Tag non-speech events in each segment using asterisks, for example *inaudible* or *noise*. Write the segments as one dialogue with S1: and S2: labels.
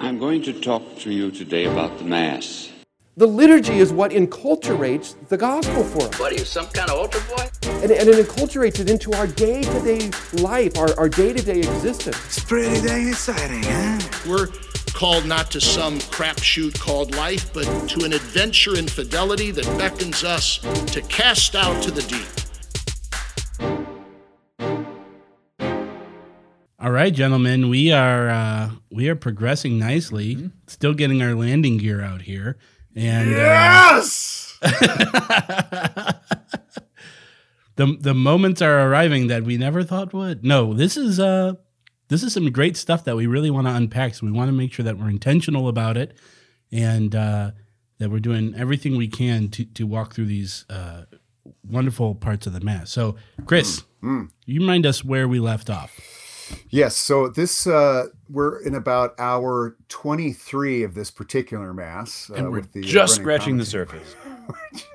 S1: I'm going to talk to you today about the Mass.
S2: The liturgy is what enculturates the gospel for us.
S3: What are you, some kind of altar boy?
S2: And, and it enculturates it into our day to day life, our, our day to day existence.
S4: It's pretty dang exciting, huh?
S5: We're called not to some crapshoot called life, but to an adventure in fidelity that beckons us to cast out to the deep.
S6: All right, gentlemen, we are uh, we are progressing nicely.
S7: Mm-hmm.
S6: Still getting our landing gear out here, and uh,
S4: Yes! *laughs*
S6: the the moments are arriving that we never thought would. No, this is uh this is some great stuff that we really want to unpack. So we want to make sure that we're intentional about it, and uh, that we're doing everything we can to to walk through these uh, wonderful parts of the mass. So, Chris,
S4: Mm,
S6: you remind us where we left off.
S4: Yes, so this uh we're in about hour 23 of this particular mass uh,
S7: And we're
S4: with the
S7: just scratching the surface.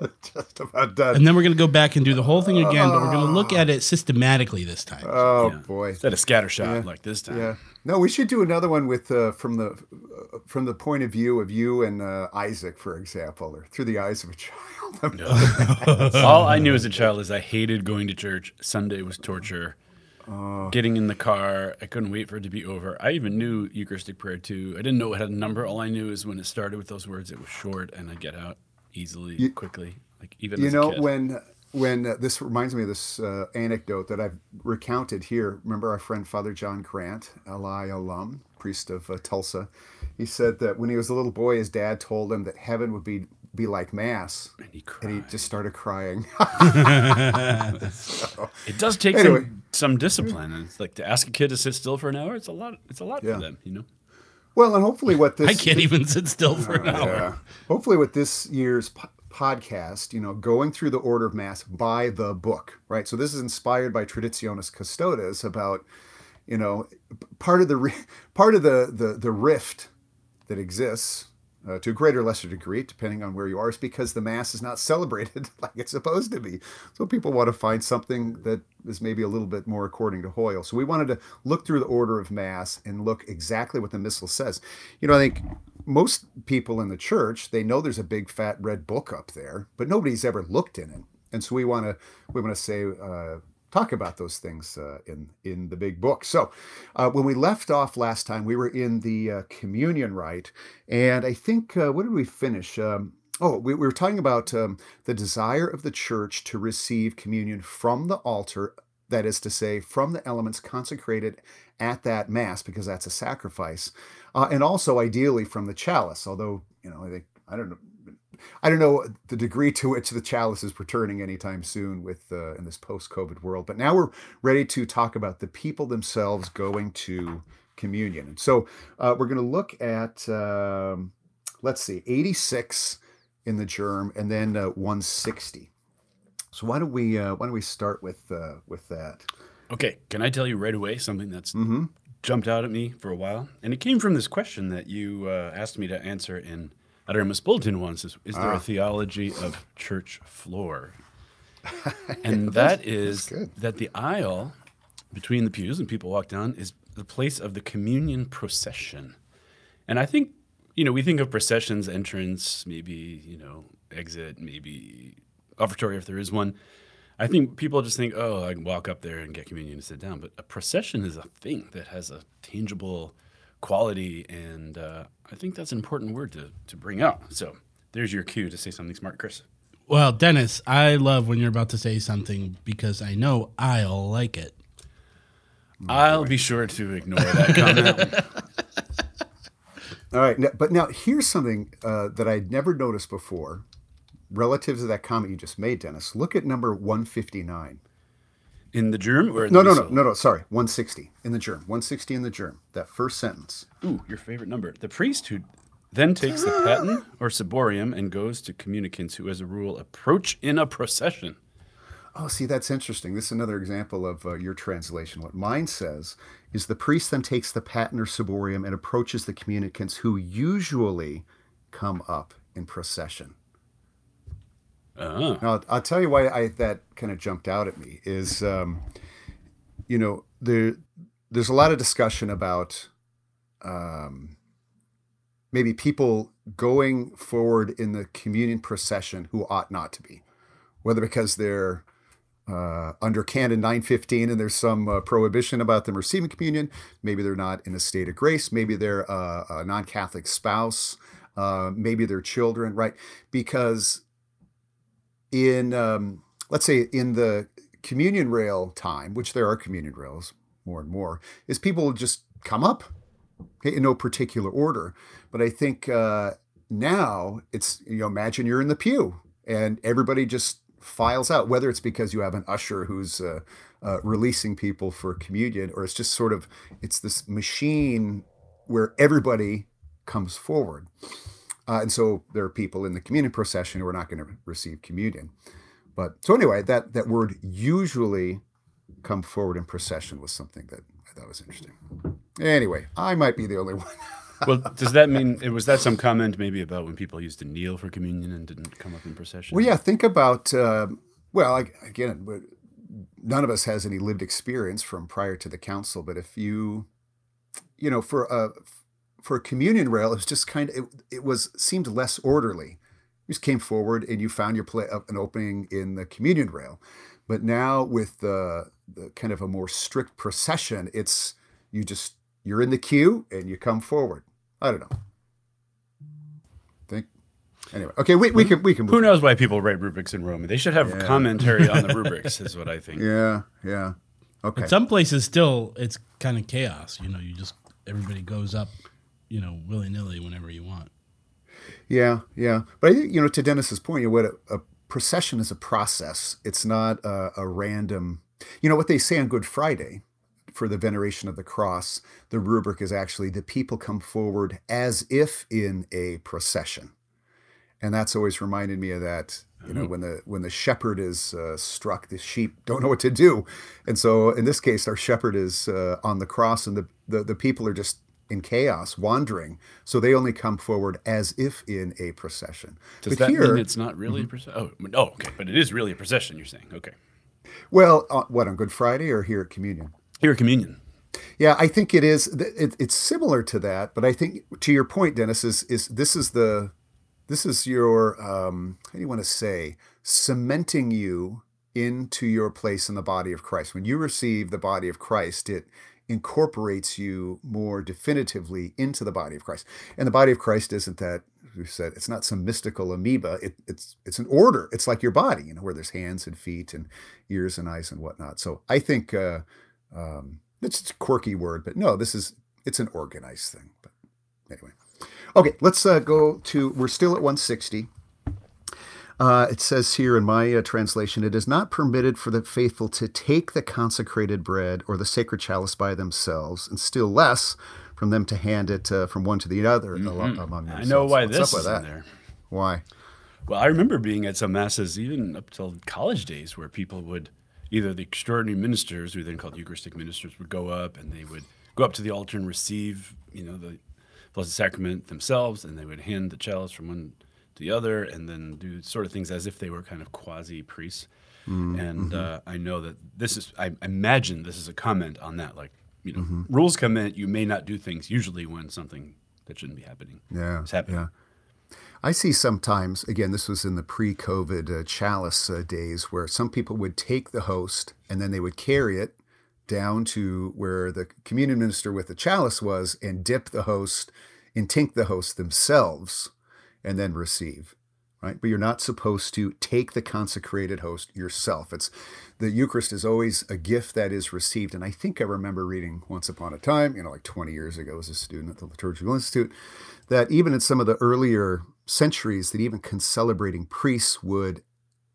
S7: *laughs*
S4: just about done.
S6: And then we're going to go back and do the whole thing again, but we're going to look at it systematically this time.
S4: oh
S7: Yeah.
S4: boy.
S7: Instead of scattershot
S4: Yeah.
S7: like this time.
S4: Yeah. No, we should do another one with uh, from the uh, from the point of view of you and uh, Isaac, for example, or through the eyes of a child. *laughs* *laughs*
S7: All I knew as a child is I hated going to church. Sunday was torture.
S4: Oh.
S7: Getting in the car, I couldn't wait for it to be over. I even knew Eucharistic prayer too. I didn't know it had a number. All I knew is when it started with those words, it was short and I'd get out easily,
S4: You-
S7: quickly. Like even
S4: you
S7: as
S4: know when when uh, this reminds me of this uh, anecdote that I've recounted here. Remember our friend Father John Grant, LI alum, priest of uh, Tulsa. He said that when he was a little boy, his dad told him that heaven would be be like mass,
S7: and he
S4: and he just started crying. *laughs*
S7: It does take
S4: Anyway.
S7: some, some discipline. And it's like to ask a kid to sit still for an hour. It's a lot. It's a lot
S4: Yeah.
S7: for them. You know.
S4: well, and hopefully, what *laughs* this
S6: I can't even sit still for an oh, hour.
S4: Yeah. Hopefully, with this year's po- podcast, you know, going through the order of mass by the book, right? So this is inspired by Traditionis Custodes about, you know, part of the part of the the the rift that exists. Uh, to a greater or lesser degree, depending on where you are, is because the mass is not *laughs* celebrated *laughs* like it's supposed to be. So people want to find something that is maybe a little bit more according to Hoyle. So we wanted to look through the order of mass and look exactly what the missal says. You know, I think most people in the church they know there's a big fat red book up there, but nobody's ever looked in it. And so we want to we want to say uh, talk about those things uh, in in the big book. So uh, when we left off last time, we were in the uh, communion rite, and I think uh, what did we finish? Um, oh, we, we were talking about um, the desire of the church to receive communion from the altar. That is to say, from the elements consecrated at that mass, because that's a sacrifice, uh, and also ideally from the chalice. Although you know, I think I don't know. I don't know the degree to which the chalice is returning anytime soon with uh, in this post-COVID world. But now we're ready to talk about the people themselves going to communion. And so uh, we're going to look at um, let's see, 86 in the GIRM, and then uh, 160. So why don't we uh, why don't we start with uh, with that?
S7: Okay. Can I tell you right away something that's
S4: Mm-hmm.
S7: jumped out at me for a while, and it came from this question that you uh, asked me to answer in Adoremus Bulletin once: Is, is there
S4: Ah.
S7: a theology of church floor? *laughs* And that is that the aisle between the pews and people walk down is the place of the communion procession. And I think, you know, we think of processions, entrance, maybe, you know, exit, maybe offertory if there is one. I think people just think, oh, I can walk up there and get communion and sit down. But a procession is a thing that has a tangible quality. And uh, I think that's an important word to, to bring out. So there's your cue to say something smart, Chris.
S6: Well, Dennis, I love when you're about to say something because I know I'll like it.
S7: I'll be sure to ignore that *laughs* comment.
S4: All right, now, but now here's something uh, that I'd never noticed before, relative to that comment you just made, Dennis. Look at number 159.
S7: In the GIRM or
S4: No, no, no, no, no. Sorry, 160 in the GIRM. 160 in the GIRM. That first sentence.
S7: Ooh, your favorite number. The priest who then takes the *laughs* paten or ciborium and goes to communicants who, as a rule, approach in a procession.
S4: Oh, see, that's interesting. This is another example of uh, your translation. What mine says is the priest then takes the paten or ciborium and approaches the communicants who usually come up in procession.
S7: Oh.
S4: Now, I'll tell you why I, that kind of jumped out at me is, um, you know, there, there's a lot of discussion about um, maybe people going forward in the communion procession who ought not to be, whether because they're uh, under Canon 915 and there's some uh, prohibition about them receiving communion. Maybe they're not in a state of grace. Maybe they're uh, a non Catholic spouse. Maybe they're children, right? Because in, um, let's say, in the communion rail time, which there are communion rails more and more, is people just come up in no particular order. But I think uh, now it's, you know, imagine you're in the pew and everybody just files out, whether it's because you have an usher who's uh, uh, releasing people for communion, or it's just sort of it's this machine where everybody comes forward. Uh, and so there are people in the communion procession who are not going to receive communion. But so anyway, that that word usually come forward in procession was something that I thought was interesting. Anyway, I might be the only *laughs* one.
S7: well, does that mean it was that some comment maybe about when people used to kneel for communion and didn't come up in procession?
S4: Well, yeah. Think about uh, well, again, none of us has any lived experience from prior to the council, but if you, you know, for a for a communion rail, it was just kind of it, it was seemed less orderly. You just came forward and you found your play, uh, an opening in the communion rail, but now with the, the kind of a more strict procession, it's you just you're in the queue and you come forward. I don't know. Think anyway. Okay, we, we can we can.
S7: Who knows why people write rubrics in Roman? They should have yeah. commentary on the *laughs* rubrics. is what I think.
S4: Yeah, yeah. Okay.
S6: In some places, still, it's kind of chaos. You know, you just everybody goes up, you know, willy nilly whenever you want.
S4: Yeah, yeah. But I think you know, to Dennis's point, you know, what a, a procession is a process. It's not a, a random. You know what they say on Good Friday for the veneration of the cross, the rubric is actually the people come forward as if in a procession. And that's always reminded me of that. You know, mm-hmm. when the when the shepherd is uh, struck, the sheep don't know what to do, and so in this case, our shepherd is uh, on the cross, and the, the the people are just in chaos, wandering. So they only come forward as if in a procession.
S7: Does but that here, mean it's not really mm-hmm. a procession? Oh, oh, okay, but it is really a procession. You're saying, okay.
S4: Well, uh, what on Good Friday or here at Communion?
S7: Here, at communion.
S4: Yeah, I think it is. It, it's similar to that, but I think to your point, Dennis, is is this is the this is your um, how do you want to say cementing you into your place in the body of Christ. When you receive the body of Christ, it incorporates you more definitively into the body of Christ. And the body of Christ isn't that we said it's not some mystical amoeba. It, it's it's an order. It's like your body, you know, where there's hands and feet and ears and eyes and whatnot. So I think. Uh, um, it's a quirky word, but no, this is it's an organized thing. But anyway, okay, let's uh, go to. We're still at 160. Uh, it says here in my uh, translation, it is not permitted for the faithful to take the consecrated bread or the sacred chalice by themselves, and still less from them to hand it uh, from one to the other mm-hmm. among themselves.
S7: I know why What's this is in there.
S4: Why?
S7: Well, I remember being at some masses, even up till college days, where people would either the extraordinary ministers, who then called Eucharistic ministers, would go up and they would go up to the altar and receive, you know, the Blessed Sacrament themselves, and they would hand the chalice from one the other, and then do sort of things as if they were kind of quasi priests. Mm-hmm. And uh, I know that this is, I imagine this is a comment on that. Like, you know, mm-hmm. rules come in, you may not do things usually when something that shouldn't be happening
S4: yeah,
S7: is happening.
S4: Yeah. I see sometimes, again, this was in the pre COVID uh, chalice uh, days, where some people would take the host and then they would carry it down to where the communion minister with the chalice was and dip the host and tink the host themselves and then receive. Right? But you're not supposed to take the consecrated host yourself. It's the Eucharist is always a gift that is received. And I think I remember reading once upon a time, you know, like 20 years ago as a student at the Liturgical Institute, that even in some of the earlier centuries that even concelebrating priests would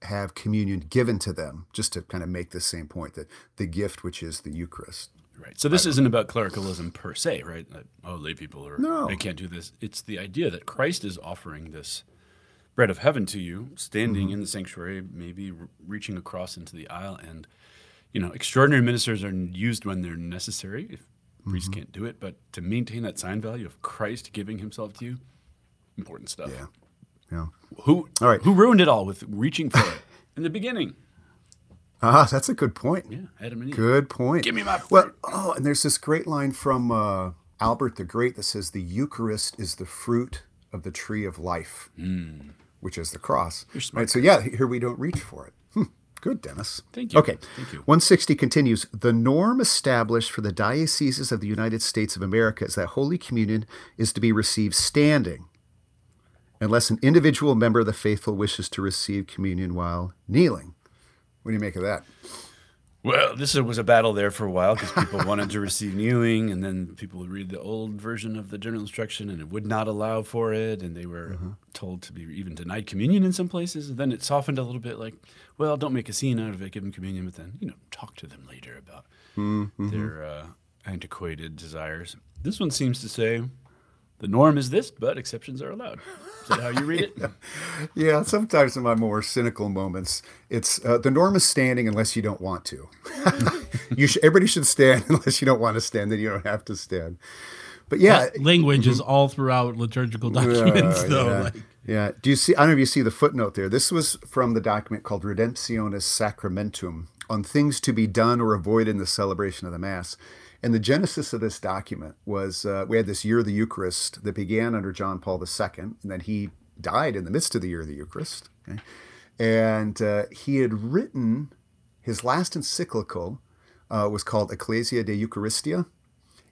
S4: have communion given to them just to kind of make the same point that the gift which is the eucharist
S7: right so this isn't about clericalism per se right that, oh lay people are no. they can't do this it's the idea that christ is offering this bread of heaven to you standing mm-hmm. in the sanctuary maybe re- reaching across into the aisle and you know extraordinary ministers are used when they're necessary if priests mm-hmm. can't do it but to maintain that sign value of christ giving himself to you important stuff.
S4: Yeah. Yeah.
S7: Who all right. who ruined it all with reaching for it *laughs* in the beginning?
S4: Ah, that's a good point.
S7: Yeah, Adam and Eve.
S4: Good point.
S7: Give me my
S4: Well, oh, and there's this great line from uh, Albert the Great that says the Eucharist is the fruit of the tree of life, which is the cross. Right. So yeah, here we don't reach for it. Hmm. Good, Dennis.
S7: Thank you.
S4: Okay.
S7: Thank you.
S4: 160 continues. The norm established for the dioceses of the United States of America is that Holy Communion is to be received standing, unless an individual member of the faithful wishes to receive communion while kneeling. What do you make of that?
S7: Well, this was a battle there for a while because people wanted to receive kneeling, and then people would read the old version of the general instruction, and it would not allow for it, and they were told to be even denied communion in some places. And then it softened a little bit, like, well, don't make a scene out of it, give them communion, but then you know, talk to them later about their uh, antiquated desires. This one seems to say the norm is this, but exceptions are allowed. Is that how you read it? *laughs*
S4: Yeah, sometimes in my more cynical moments, it's uh, the norm is standing unless you don't want to. *laughs* you should, everybody should stand *laughs* unless you don't want to stand. Then you don't have to stand. But yeah,
S6: That language is all throughout liturgical documents,
S4: Yeah,
S6: though.
S4: yeah.
S6: Like,
S4: Yeah. Do you see? I don't know if you see the footnote there. This was from the document called Redemptionis Sacramentum on things to be done or avoided in the celebration of the Mass. And the genesis of this document was uh, we had this year of the Eucharist that began under John Paul II, and then he died in the midst of the year of the Eucharist. Okay? And uh, he had written his last encyclical uh, was called Ecclesia de Eucharistia.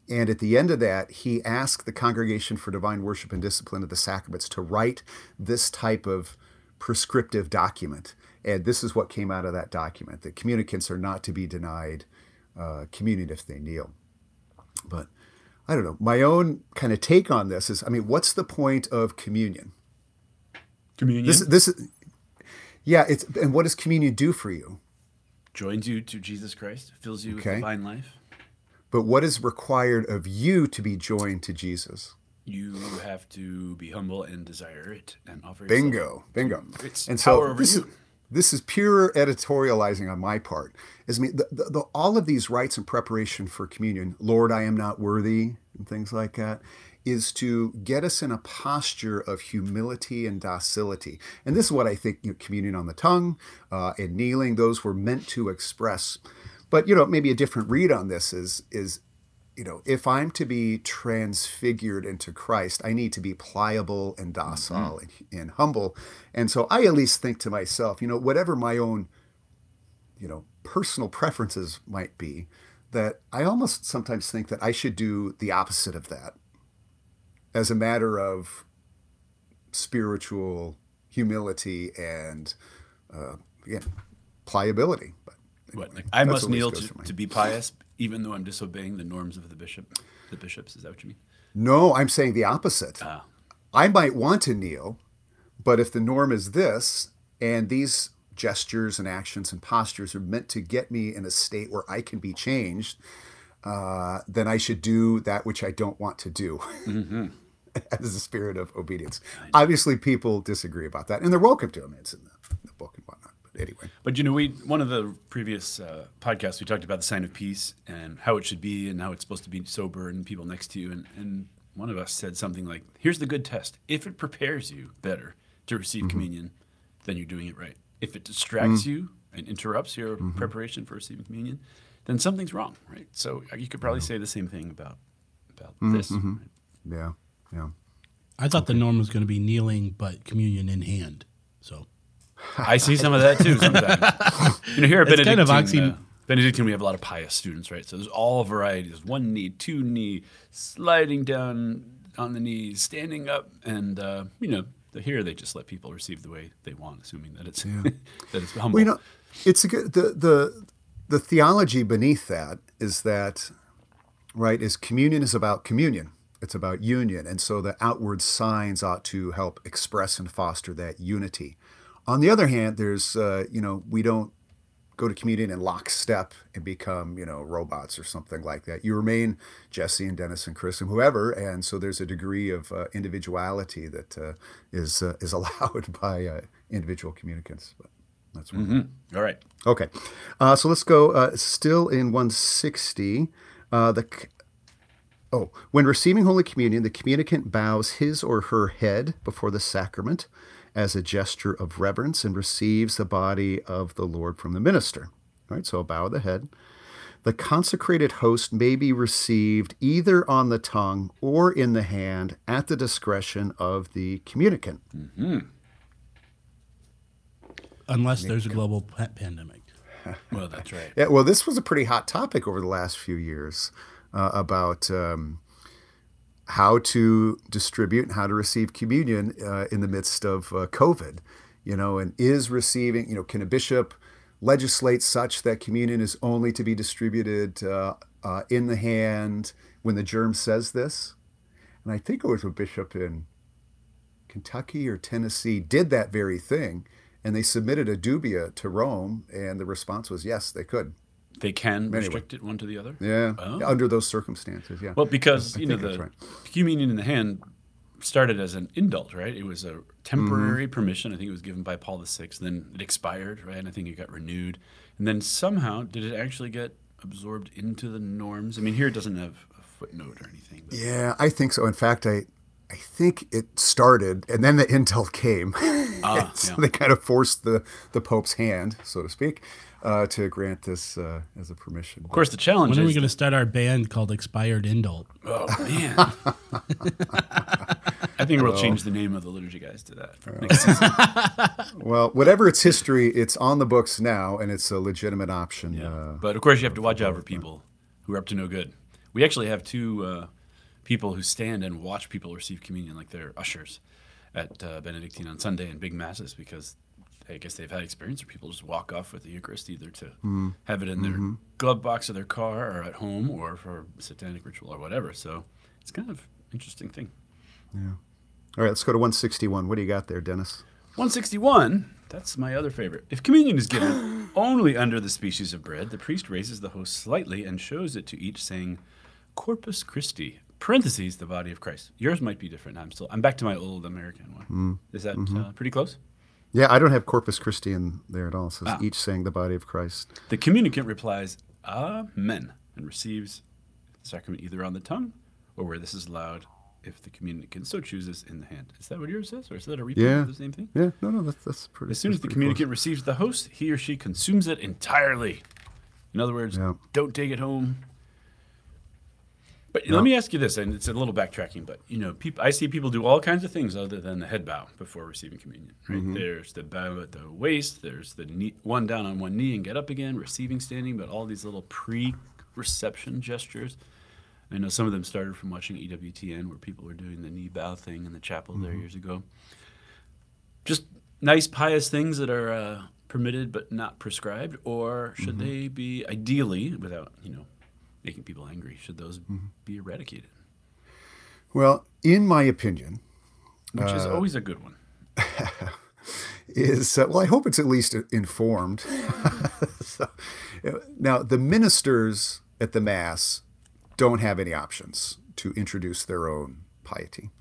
S4: And at the end of that, he asked the Congregation for Divine Worship and Discipline of the Sacraments to write this type of prescriptive document. And this is what came out of that document that communicants are not to be denied uh, communion if they kneel. But I don't know. My own kind of take on this is I mean, what's the point of communion?
S7: Communion
S4: This, this is, yeah, it's, and what does communion do for you?
S7: joins you to Jesus Christ, fills you
S4: Okay.
S7: with divine life.
S4: But what is required of you to be joined to Jesus?
S7: You have to be humble and desire it and offer yourself.
S4: Bingo, bingo.
S7: It's
S4: and
S7: power
S4: so
S7: over
S4: this,
S7: you.
S4: This is pure editorializing on my part. Is I mean, the, the, the, all of these rites in preparation for communion, Lord, I am not worthy, and things like that, is to get us in a posture of humility and docility. And this is what I think you know, communion on the tongue uh, and kneeling; those were meant to express. But you know, maybe a different read on this is is you know, if I'm to be transfigured into Christ, I need to be pliable and docile and, and humble. And so I at least think to myself, you know, whatever my own, you know, personal preferences might be, that I almost sometimes think that I should do the opposite of that as a matter of spiritual humility and, uh, again, pliability. But
S7: What, like, I must kneel to, to be pious, even though I'm disobeying the norms of the bishop. The bishops, is that what you mean?
S4: No, I'm saying the opposite.
S7: Ah.
S4: I might want to kneel, but if the norm is this, and these gestures and actions and postures are meant to get me in a state where I can be changed, uh, then I should do that which I don't want to do. *laughs* As a spirit of obedience. Obviously, people disagree about that, and they're welcome to. I mean, it's anyway,
S7: But you know, we one of the previous uh, podcasts we talked about the sign of peace and how it should be and how it's supposed to be sober and people next to you. And, and one of us said something like, "Here's the good test: if it prepares you better to receive mm-hmm. communion, then you're doing it right. If it distracts mm. you and interrupts your mm-hmm. preparation for receiving communion, then something's wrong, right? So uh, you could probably say the same thing about about mm-hmm, this. right?
S4: yeah, yeah.
S6: I thought the norm was going to be kneeling, but communion in hand. So
S7: I see some of that too sometimes. *laughs* you know, here at
S6: It's kind
S7: Benedictine,
S6: of oxy-
S7: uh, Benedictine, we have a lot of pious students, right? So there's all varieties: one knee, two knee, sliding down on the knees, standing up, and uh, you know, the, here they just let people receive the way they want, assuming that it's *laughs* that it's humble.
S4: Well, you know, it's a good the the the theology beneath that is that right is communion is about communion. It's about union, and so the outward signs ought to help express and foster that unity. On the other hand, there's uh, you know we don't go to communion in lockstep and become you know robots or something like that. You remain Jesse and Dennis and Chris and whoever, and so there's a degree of uh, individuality that uh, is uh, *laughs* is allowed by uh, individual communicants. But that's one.
S7: all right.
S4: Okay, uh, so let's go. Uh, still in 160. Uh, the oh, when receiving Holy Communion, the communicant bows his or her head before the sacrament as a gesture of reverence and receives the body of the Lord from the minister. All right, so a bow of the head. the consecrated host may be received either on the tongue or in the hand at the discretion of the communicant.
S6: Unless there's a global pandemic. *laughs*
S7: Well, that's right.
S4: Yeah, well, this was a pretty hot topic over the last few years uh, about um, how to distribute and how to receive communion uh, in the midst of uh, COVID. You know, and is receiving, you know, can a bishop legislate such that communion is only to be distributed uh, uh, in the hand when the GIRM says this? And I think it was a bishop in Kentucky or Tennessee did that very thing. And they submitted a dubia to Rome, and the response was yes, they could.
S7: They can restrict it one to the other.
S4: Yeah,
S7: Oh.
S4: under those circumstances, yeah.
S7: Well, because
S4: I
S7: you know the
S4: right.
S7: communion in the hand started as an indult, right? It was a temporary
S4: Mm-hmm.
S7: permission. I think it was given by Paul VI. Then it expired, right? And I think it got renewed. And then somehow, did it actually get absorbed into the norms? I mean, here it doesn't have a footnote or anything. But
S4: yeah, I think so. In fact, I, I think it started, and then the indult *laughs* came.
S7: Ah, *laughs*
S4: so
S7: yeah.
S4: they kind of forced the the Pope's hand, so to speak, uh, to grant this uh, as a permission.
S7: Of course, the challenge is.
S6: When are we going to start our band called Expired Indult?
S7: Oh man! *laughs* I think we'll change the name of the liturgy guys to that next season.
S4: Well, whatever its history, it's on the books now, and it's a legitimate option.
S7: Yeah.
S4: Uh,
S7: but of course, you have to watch out for people who are up to no good. We actually have two uh, people who stand and watch people receive communion, like they're ushers at uh, Benedictine on Sunday and big masses, because I guess they've had experience where people just walk off with the Eucharist either to
S4: Mm-hmm.
S7: have it in their glove box of their car or at home or for satanic ritual or whatever. So it's kind of interesting thing. Yeah.
S4: All right, let's go to 161. What do you got there, Dennis?
S7: 161. That's my other favorite. If communion is given *laughs* only under the species of bread, the priest raises the host slightly and shows it to each, saying, "Corpus Christi." Parentheses, the body of Christ. Yours might be different. I'm still. I'm back to my old American one. Is that uh, pretty close?
S4: Yeah, I don't have Corpus Christi in there at all. So
S7: Ah.
S4: each saying the body of Christ.
S7: The communicant replies, "Amen," and receives the sacrament either on the tongue or where this is allowed, if the communicant so chooses, in the hand. Is that what yours says, or is that a repeat
S4: Yeah.
S7: of the same thing?
S4: Yeah, no, no, that's that's pretty.
S7: As soon as the communicant receives the host, he or she consumes it entirely. In other words,
S4: Yeah.
S7: don't take it home. But
S4: No.
S7: let me ask you this, and it's a little backtracking, but you know, peop I see people do all kinds of things other than the head bow before receiving communion. Right?
S4: Mm-hmm.
S7: There's the bow at the waist. There's the knee, one down on one knee and get up again, receiving standing. But all these little pre-reception gestures. I know some of them started from watching EWTN, where people were doing the knee bow thing in the chapel there
S4: Mm-hmm.
S7: years ago just nice pious things that are uh, permitted but not prescribed or should they be ideally without you know making people angry should those be eradicated
S4: Well, in my opinion,
S7: which
S4: Uh,
S7: is always a good one *laughs*
S4: is uh, well, I hope it's at least informed. *laughs* so, uh, now, the ministers at the Mass don't have any options to introduce their own piety.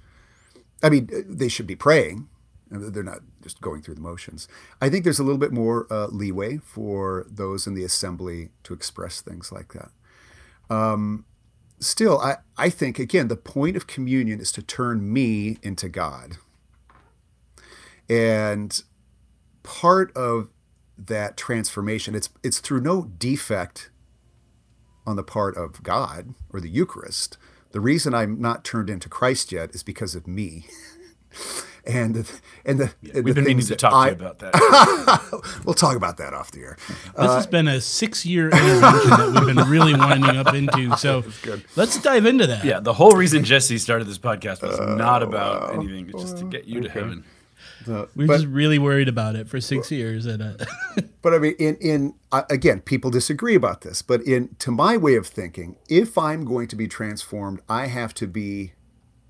S4: I mean, uh, they should be praying. They're not just going through the motions. I think there's a little bit more uh, leeway for those in the assembly to express things like that. Um, still, I, I think, again, the point of communion is to turn me into God. And part of that transformation, it's it's through no defect on the part of God or the Eucharist. The reason I'm not turned into Christ yet is because of me. *laughs* and the, and the, and
S7: we've
S4: the
S7: been meaning
S4: things
S7: to talk
S4: I,
S7: to you about that *laughs*
S4: We'll talk about that off the air.
S6: This has been a six-year intervention that we've been really winding up into. *laughs* So let's dive into that.
S7: yeah the whole reason jesse started this podcast was not about anything it's just to get you to heaven
S6: We're
S4: But-
S6: just really worried about it for six years. And uh, *laughs*
S4: But I mean, in in uh, again, people disagree about this. But in to my way of thinking, if I'm going to be transformed, I have to be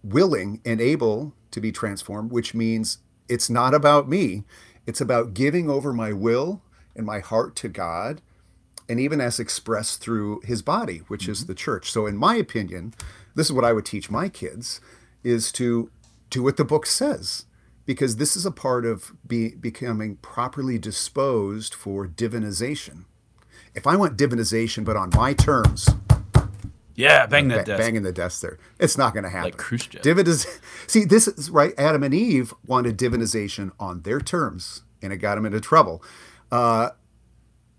S4: willing and able to be transformed, which means it's not about me. It's about giving over my will and my heart to God, and even as expressed through His body, which is mm-hmm. the church. So, in my opinion, this is what I would teach my kids: is to do what the book says because this is a part of be, becoming properly disposed for divinization. If I want divinization, but on my terms,
S7: yeah bang that
S4: ba-
S7: desk
S4: banging the desk there, it's not going to happen.
S7: Like Khrushchev.
S4: Diviniz- *laughs* See, this is right. Adam and Eve wanted divinization on their terms, and it got them into trouble. Uh,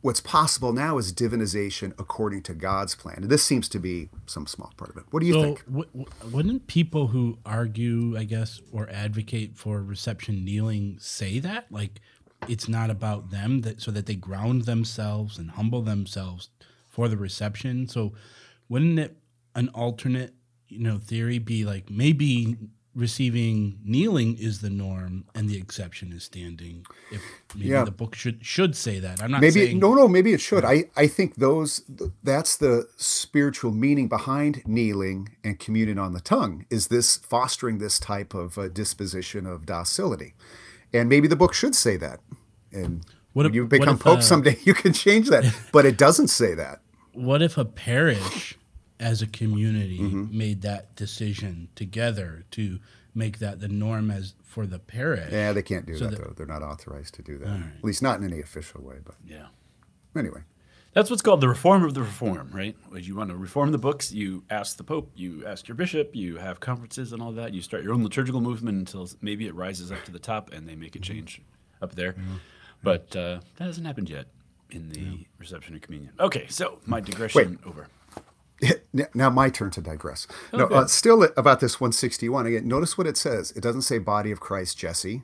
S4: what's possible now is divinization according to God's plan. And this seems to be some small part of it. What do you
S6: So,
S4: think?
S6: w- w- wouldn't people who argue, I guess, or advocate for reception kneeling say that? Like, it's not about them, that so that they ground themselves and humble themselves for the reception. So, wouldn't it an alternate, you know, theory be like maybe receiving kneeling is the norm and the exception is standing? If maybe
S4: Yeah.
S6: the book should should say that. I'm not
S4: maybe
S6: saying
S4: no no maybe it should i i think those that's the spiritual meaning behind kneeling and communion on the tongue is this fostering this type of uh, disposition of docility and maybe the book should say that and when
S6: if-
S4: you become
S6: if,
S4: pope
S6: uh,
S4: someday *laughs* you can change that *laughs* but it doesn't say that
S6: what if a parish as a community
S4: Mm-hmm.
S6: made that decision together to make that the norm as for the parish
S4: yeah they can't do
S6: So
S4: that
S6: the-
S4: though they're not authorized to do that at least not in any official way but
S7: Yeah.
S4: anyway
S7: That's what's called the reform of the reform, right? When you want to reform the books, you ask the Pope, you ask your bishop, you have conferences and all that. You start your own liturgical movement until maybe it rises up to the top and they make a change up there. But uh, that hasn't happened yet in the reception of communion. Okay, so my digression over. *laughs*
S4: Now my turn to digress. No, uh, still about this 161 again. Notice what it says. It doesn't say body of Christ, Jesse,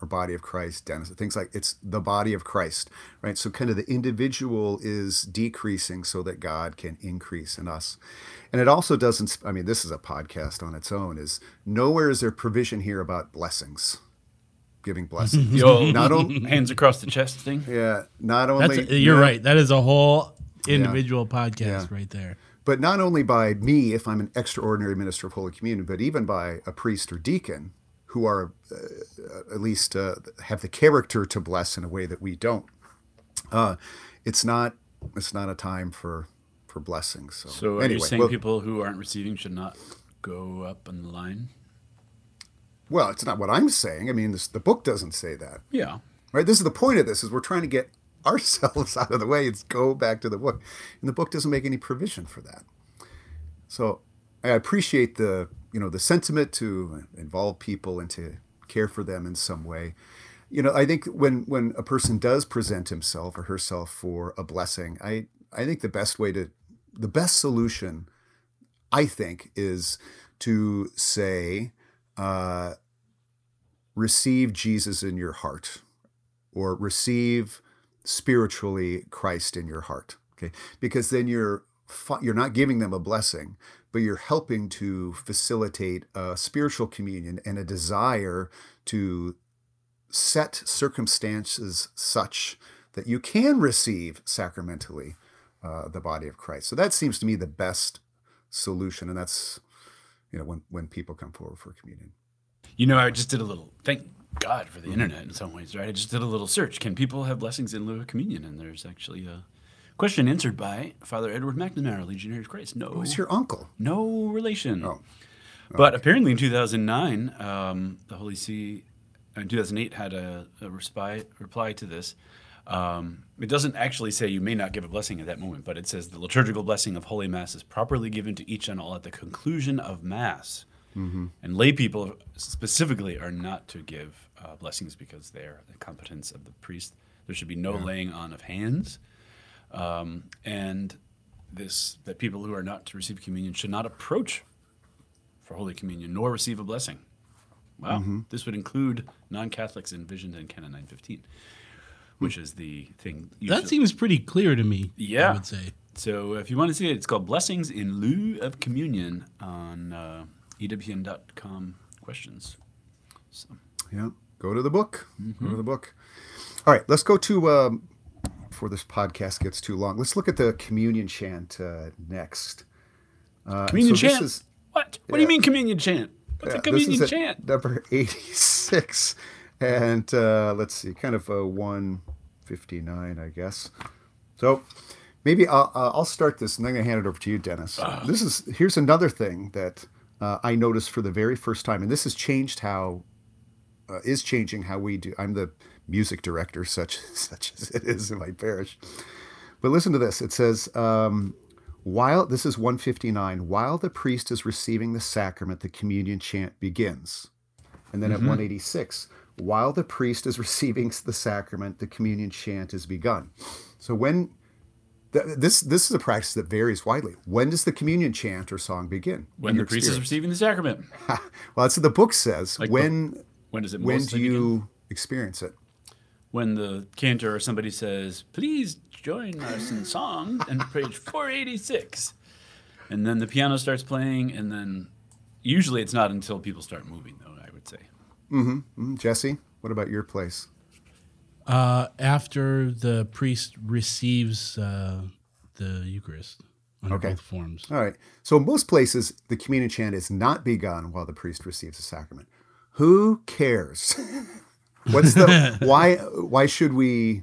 S4: or body of Christ, Dennis. Things like it's the body of Christ, right? So kind of the individual is decreasing so that God can increase in us. And it also doesn't. I mean, this is a podcast on its own. Is nowhere is there provision here about blessings, giving blessings.
S7: The old
S4: not only, *laughs*
S7: hands across the chest thing.
S4: yeah, not
S6: that's
S4: only.
S6: you're
S4: no-
S6: right that is a whole individual podcast right there
S4: but not only by me if i'm an extraordinary minister of holy communion but even by a priest or deacon who are uh, at least uh, have the character to bless in a way that we don't uh, it's not it's not a time for for blessings so,
S7: So are
S4: anyway
S7: you saying
S4: well,
S7: people who aren't receiving should not go up on the line?
S4: Well it's not what i'm saying. I mean this, the book doesn't say that.
S7: Yeah.
S4: right? This is the point of this is we're trying to get *laughs* ourselves out of the way and go back to the book. And the book doesn't make any provision for that. So i appreciate the you know the sentiment to involve people and to care for them in some way. You know i think when when a person does present himself or herself for a blessing i i think the best way to the best solution i think is to say uh, receive jesus in your heart or receive spiritually Christ in your heart. Okay, because then you're you're not giving them a blessing, but you're helping to facilitate a spiritual communion and a desire to set circumstances such that you can receive sacramentally uh, the body of Christ. So that seems to me the best solution, and that's you know when when people come forward for communion.
S7: You know, I just did a little. Thank God for the internet in some ways, right? I just did a little search. Can people have blessings in lieu of communion? And there's actually a question answered by Father Edward McNamara, Legionary of Christ. No,
S4: Who's your uncle?
S7: no relation.
S4: Oh.
S7: But apparently in 2009, um, the Holy See, in 2008, had a, a respi- reply to this. Um, it doesn't actually say you may not give a blessing at that moment, but it says the liturgical blessing of Holy Mass is properly given to each and all at the conclusion of Mass. And lay people specifically are not to give uh, blessings because they are the competence of the priest. There should be no laying on of hands. Um, and this that people who are not to receive communion should not approach for Holy Communion nor receive a blessing. Wow. This would include non Catholics envisioned in Canon 915, which is the thing.
S6: that
S7: usually-
S6: seems pretty clear to me
S7: Yeah.
S6: i would say
S7: So if you want to see it, it's called Blessings in Lieu of Communion on uh, ewtn.com questions. So,
S4: Yeah, go to the book. Go to the book. All right, let's go to um, before this podcast gets too long. Let's look at the communion chant uh, next. Uh,
S7: communion
S4: so this
S7: chant?
S4: is-
S7: what? What do you mean communion chant? What's
S4: yeah,
S7: a communion
S4: this is
S7: chant?
S4: Number eighty-six, and uh, let's see, kind of a one fifty-nine, I guess. So maybe I'll, uh, I'll start this, and then I'm gonna hand it over to you, Dennis.
S7: Ah.
S4: This is here's another thing that uh, I noticed for the very first time, and this has changed how uh, is changing how we do. I'm the music director, such *laughs* such as it is in my parish. But listen to this. It says, um, while this is 159, while the priest is receiving the sacrament, the communion chant begins. And then at 186, while the priest is *laughs* receiving the sacrament, the communion chant is begun. So when th- this this is a practice that varies widely. When does the communion chant or song begin?
S7: When the priest is receiving the sacrament. *laughs*
S4: well, that's what the book says.
S7: Like
S4: when
S7: When does it
S4: when do you
S7: begin?
S4: experience it?
S7: When the cantor or somebody says, "Please join us in song," and *laughs* page 486, and then the piano starts playing, and then usually it's not until people start moving, though. I would say.
S4: Mm, Jesse, what about your place?
S6: Uh, after the priest receives uh, the Eucharist under
S4: Okay.
S6: both forms.
S4: All right. So in most places, the communion chant is not begun while the priest receives the sacrament. Who cares? *laughs* What's the *laughs* why? Why should we?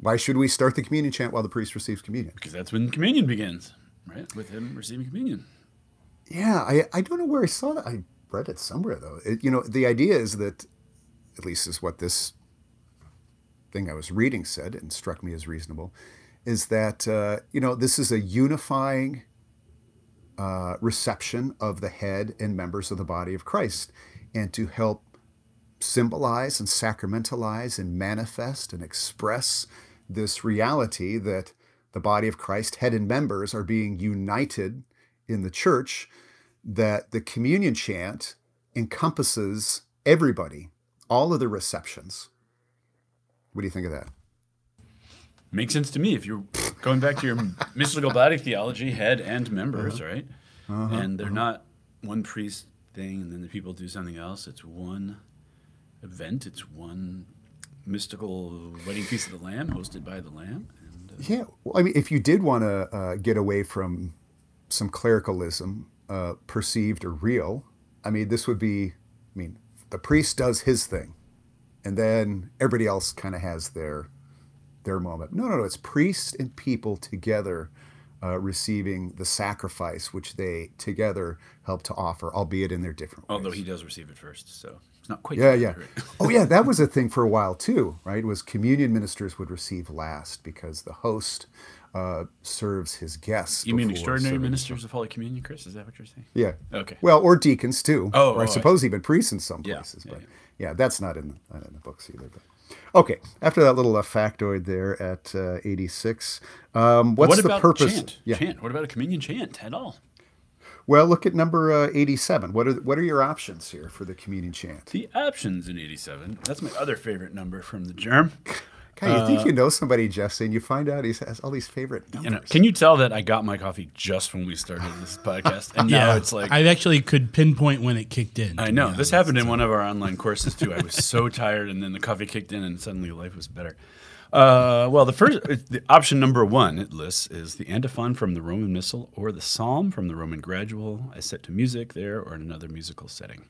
S4: Why should we start the communion chant while the priest receives communion?
S7: Because that's when communion begins, right? With him receiving communion.
S4: Yeah, I, I don't know where I saw that. I read it somewhere though. It, you know, the idea is that, at least is what this thing I was reading said and struck me as reasonable, is that uh, you know this is a unifying uh, reception of the head and members of the body of Christ, and to help symbolize and sacramentalize and manifest and express this reality that the body of Christ, head and members, are being united in the church, that the communion chant encompasses everybody, all of the receptions. What do you think of that?
S7: Makes sense to me if you're going back to your *laughs* mystical body theology, head and members, right? and they're not one priest thing, and then the people do something else. It's one event. It's one mystical wedding feast of the Lamb, hosted by the Lamb. And, uh,
S4: Yeah, well, I mean, if you did want to uh, get away from some clericalism, uh, perceived or real, I mean, this would be, I mean, the priest does his thing, and then everybody else kind of has their their moment. No, no, no. It's priest and people together uh, receiving the sacrifice which they together help to offer, albeit in their different ways.
S7: although he does receive it first, so it's not quite.
S4: Yeah, yeah. *laughs* Oh, yeah. That was a thing for a while too, right? Was communion ministers would receive last because the host uh, serves his guests.
S7: You mean extraordinary ministers of Holy Communion, Chris? Is that what you're saying?
S4: Yeah.
S7: Okay.
S4: Well, or deacons too.
S7: Oh,
S4: or I
S7: oh, I
S4: suppose even priests in some
S7: Yeah,
S4: places.
S7: yeah,
S4: but
S7: yeah.
S4: yeah, that's not in, not in the books either. But okay. After that little uh, factoid there at uh, 86, um, what's
S7: what
S4: the purpose?
S7: chant?
S4: Yeah.
S7: Chant. What about a communion chant at all?
S4: Well, look at number uh, 87. What are what are your options here for the communion chant?
S7: The options in 87. That's my other favorite number from the GIRM.
S4: God, you think you know somebody, Jesse, and you find out he has all these favorite numbers.
S7: You know, can you tell that I got my coffee just when we started this *laughs* podcast, and now it's like
S6: I actually could pinpoint when it kicked in.
S7: I know this happened in one of our online courses too. I was so *laughs* tired, and then the coffee kicked in, and suddenly life was better. Uh, well, the first, uh, the option number one it lists is the antiphon from the Roman Missal or the Psalm from the Roman Gradual, as set to music there or in another musical setting.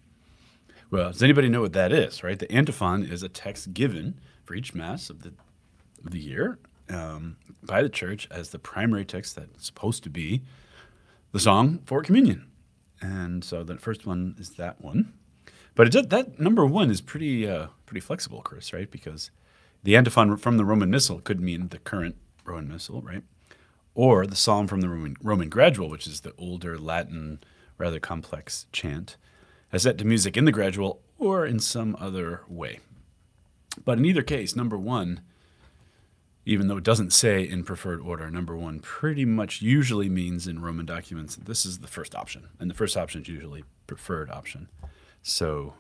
S7: Well, does anybody know what that is? Right, the antiphon is a text given for each mass of the of the year um, by the church as the primary text that's supposed to be the song for communion. And so the first one is that one. But that number one is pretty uh, pretty flexible, Chris, right? Because the antiphon from the Roman Missal could mean the current Roman Missal, right? Or the psalm from the Roman, Roman Gradual, which is the older Latin, rather complex chant, as set to music in the Gradual or in some other way. But in either case, number one, even though it doesn't say in preferred order, number one pretty much usually means in Roman documents that this is the first option, and the first option is usually preferred option. So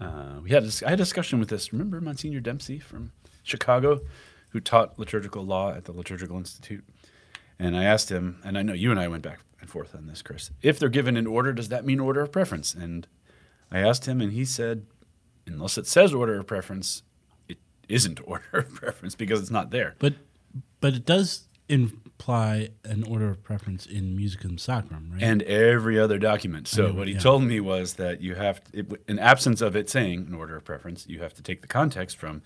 S7: uh, we had a, I had a discussion with this. Remember Monsignor Dempsey from Chicago, who taught liturgical law at the Liturgical Institute, and I asked him, and I know you and I went back and forth on this, Chris. If they're given in order, does that mean order of preference? And I asked him, and he said, unless it says order of preference, it isn't *laughs* order of preference because it's not there.
S6: But but it does imply an order of preference in Musicam Sacram, right?
S7: and every other document. So what he
S6: yeah.
S7: told me was that you have, it, in absence of it saying an order of preference, you have to take the context from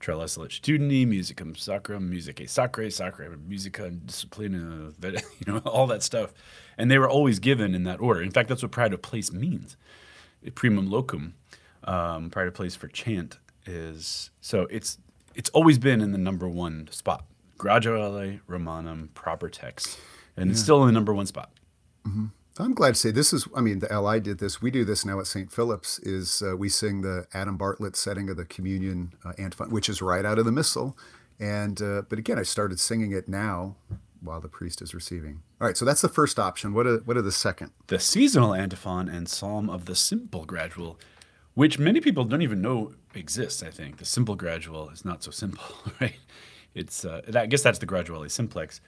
S7: Trella Solicitudini, Musicam Sacram, Musicae Sacrae, Sacra Musica Disciplina, *laughs* you know, all that stuff. And they were always given in that order. In fact, that's what pride of place means. Primum locum, um, of place for chant is, so it's, it's always been in the number one spot. Graduale Romanum, proper text. And it's still in the number one spot.
S4: So I'm glad to say this is. I mean, the LI did this. We do this now at St. Philip's. Is uh, we sing the Adam Bartlett setting of the Communion uh, antiphon, which is right out of the Missal. And uh, but again, I started singing it now while the priest is receiving. All right, so that's the first option. What are what are the second?
S7: The seasonal antiphon and psalm of the simple gradual, which many people don't even know exists. I think the simple gradual is not so simple, *laughs* right? It's uh, I guess that's the Graduale Simplex,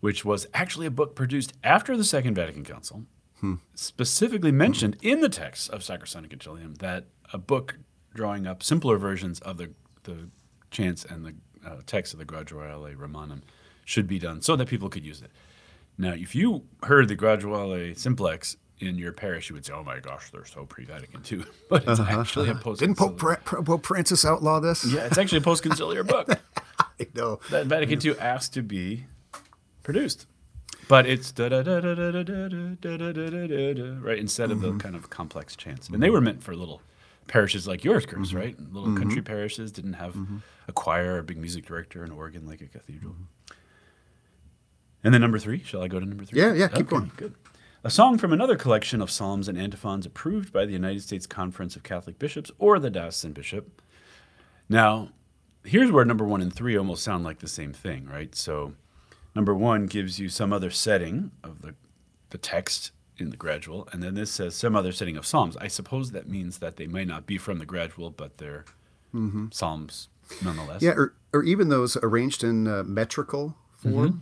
S7: which was actually a book produced after the Second Vatican Council, specifically mentioned in the text of Sacrosanctum Concilium that a book drawing up simpler versions of the the chants and the uh, text of the Graduale Romanum should be done so that people could use it. Now, if you heard the Graduale Simplex in your parish, you would say, "Oh my gosh, they're so pre-Vatican II," but it's actually a post.
S4: Didn't Pope, Fra- Pope Francis outlaw this?
S7: Yeah, it's actually a post-conciliar book
S4: I know.
S7: that Vatican II asked to be produced. But it's da da da da da da da da da da da da right instead of the kind of complex chants. And they were meant for little parishes like yours, Chris, right? Little country parishes didn't have a choir, a big music director, an organ like a cathedral. And then number three, shall I go to number three?
S4: Yeah, yeah, keep going.
S7: Good. A song from another collection of psalms and antiphons approved by the United States Conference of Catholic Bishops or the diocesan bishop. Now, here's where number one and three almost sound like the same thing, right? So, number one gives you some other setting of the, the text in the gradual, and then this says some other setting of psalms. I suppose that means that they may not be from the gradual, but they're psalms nonetheless.
S4: Yeah, or, or even those arranged in uh, metrical form.
S7: Mm-hmm.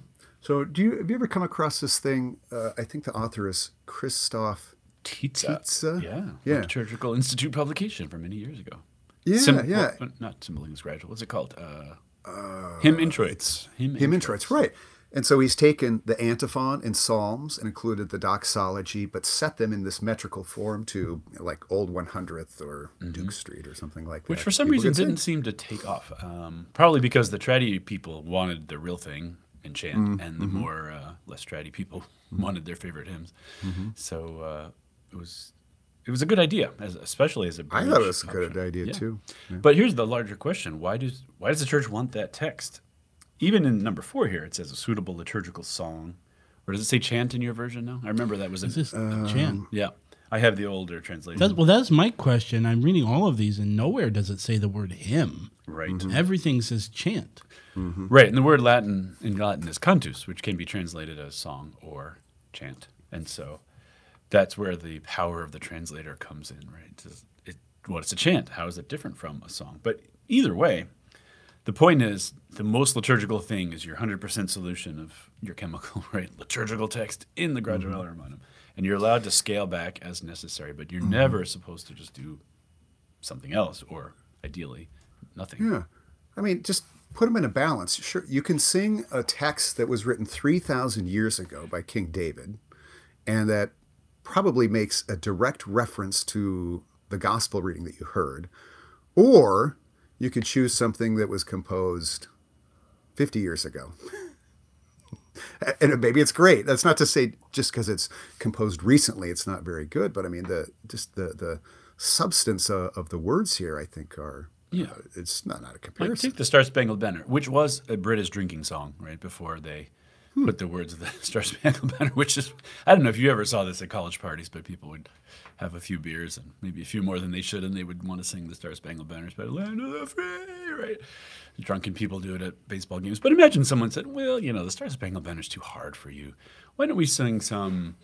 S4: So, do you have you ever come across this thing? Uh, I think the author is Christoph. Tietze?
S7: Yeah.
S4: Yeah.
S7: Liturgical Institute publication from many years ago.
S4: Yeah,
S7: Sim-
S4: yeah.
S7: well, not English Gradual. What's it called? Uh, Hymn Introits. Hymn,
S4: Hymn introits, right. And so he's taken the antiphon and psalms and included the doxology, but set them in this metrical form to like Old 100th or Duke Street or something like that.
S7: Mm-hmm. Which for some
S4: People
S7: reason didn't seem to take off. Um, probably because the traddy people wanted the real thing in chant,
S4: Mm,
S7: and the
S4: mm-hmm.
S7: more uh, less stratty people *laughs* wanted their favorite hymns.
S4: Mm-hmm.
S7: So uh, it was it was a good idea, as, especially as a.
S4: I thought it
S7: British
S4: was a good idea
S7: Yeah.
S4: too.
S7: But here's the larger question: Why does why does the church want that text? Even in number four here, it says a suitable liturgical song, or does it say chant in your version now? I remember that was a,
S6: Is this
S4: Um,
S6: chant?
S7: yeah. I have the older translation.
S6: That's, well, that's my question. I'm reading all of these, and nowhere does it say the word hymn.
S7: right.
S4: Mm-hmm.
S6: Everything says chant.
S7: Right, and the word Latin in Latin is cantus, which can be translated as song or chant, and so that's where the power of the translator comes in. Right, It says, it, what is a chant? How is it different from a song? But either way, the point is the most liturgical thing is your hundred percent solution of your chemical *laughs* right liturgical text in the Graduale Romanum, and you're allowed to scale back as necessary, but you're mm-hmm. never supposed to just do something else or ideally nothing.
S4: Yeah. I mean, just put them in a balance. Sure, you can sing a text that was written 3,000 years ago by King David, and that probably makes a direct reference to the gospel reading that you heard. Or you could choose something that was composed 50 years ago. *laughs* and maybe it's great. That's not to say just because it's composed recently, it's not very good. But I mean, the just the the substance of, of the words here, I think, are
S7: Yeah.
S4: uh, it's not not a
S7: Like
S4: comparison.
S7: take the Star Spangled Banner, which was a British drinking song, right before they put the words of the *laughs* Star Spangled Banner. Which is, I don't know if you ever saw this at college parties, but people would have a few beers and maybe a few more than they should, and they would want to sing the Star Spangled Banner, by land of the free, right? Drunken people do it at baseball games. But imagine someone said, "Well, you know, the Star Spangled is too hard for you. Why don't we sing some